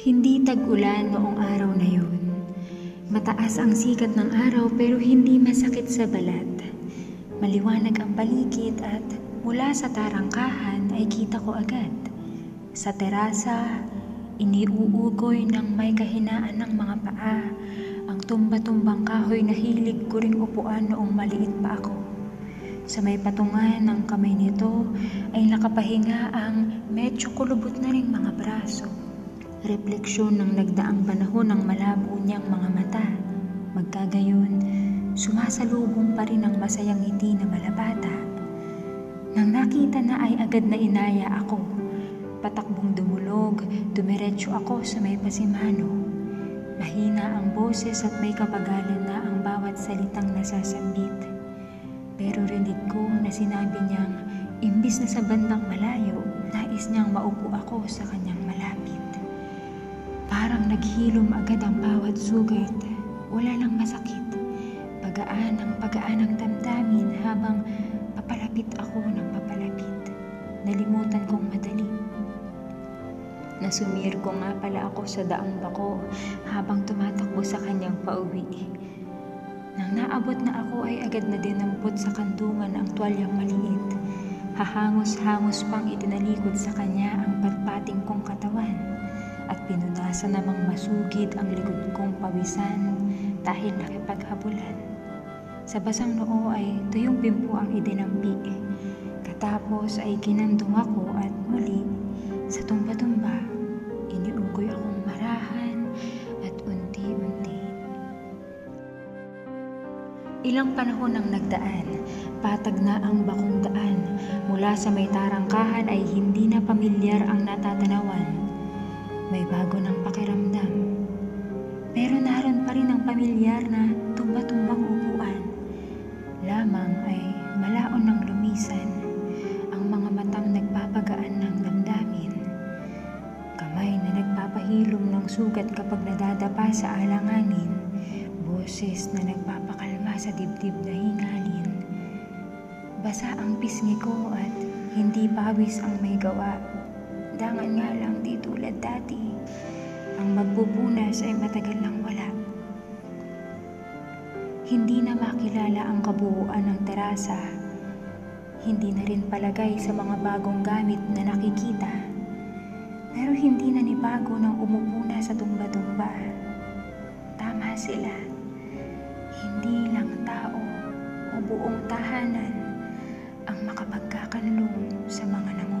Hindi tag-ulan noong araw na yun. Mataas ang sikat ng araw pero hindi masakit sa balat. Maliwanag ang paligid at mula sa tarangkahan ay kita ko agad. Sa terasa, iniuugoy ng may kahinaan ng mga paa ang tumba-tumbang kahoy na hilig ko ring upuan noong maliit pa ako. Sa may patungan ng kamay nito ay nakapahinga ang medyo kulubot na ring mga braso. Refleksyon ng nagdaang panahon ng malabo niyang mga mata. Magkagayon, sumasalubong pa rin ang masayang ngiti na malabata. Nang nakita na ay agad na inaya ako. Patakbong dumulog, dumiretso ako sa may pasimano. Mahina ang boses at may kapagalan na ang bawat salitang nasasambit. Pero rinig ko na sinabi niyang imbis na sa bandang malayo, nais niyang maupo ako sa kanyang malapit. Parang naghilom agad ang bawat sugat. Wala lang masakit. Pagaan ang pagaan ng damdamin habang papalapit ako ng papalapit. Nalimutan kong madali. Nasumir ko nga pala ako sa daang bako habang tumatakbo sa kanyang pauwi. Nang naabot na ako ay agad na dinampot sa kandungan ang tuwalyang maliit. Hahangos-hangos pang itinalikod sa kanya ang patpating kong katawan at pinunasan namang masugid ang likod kong pawisan dahil nakipaghabulan. Sa basang noo ay tuyong bimpo ang idinampi. Katapos ay kinandong ako at muli sa tumba-tumba, iniugoy akong marahan at unti-unti. Ilang panahon ang nagdaan, patag na ang bakong daan. Mula sa may tarangkahan ay hindi na pamilyar ang natatanawan. May bago ng pakiramdam. Pero naroon pa rin ang pamilyar na tumba-tumbang upuan. Lamang ay malaon ng lumisan ang mga matang nagpapagaan ng damdamin. Kamay na nagpapahilom ng sugat kapag nadadapa sa alanganin. Boses na nagpapakalma sa dibdib na hingalin. Basa ang pisngi ko at hindi pawis ang may gawa. Dangan nga tulad dati. Ang magpupunas ay matagal nang wala. Hindi na makilala ang kabuuan ng terasa. Hindi na rin palagay sa mga bagong gamit na nakikita. Pero hindi na ni bago nang umupo na sa tumba-tumba. Tama sila. Hindi lang tao o buong tahanan ang makapagkakanlong sa mga nangungulit.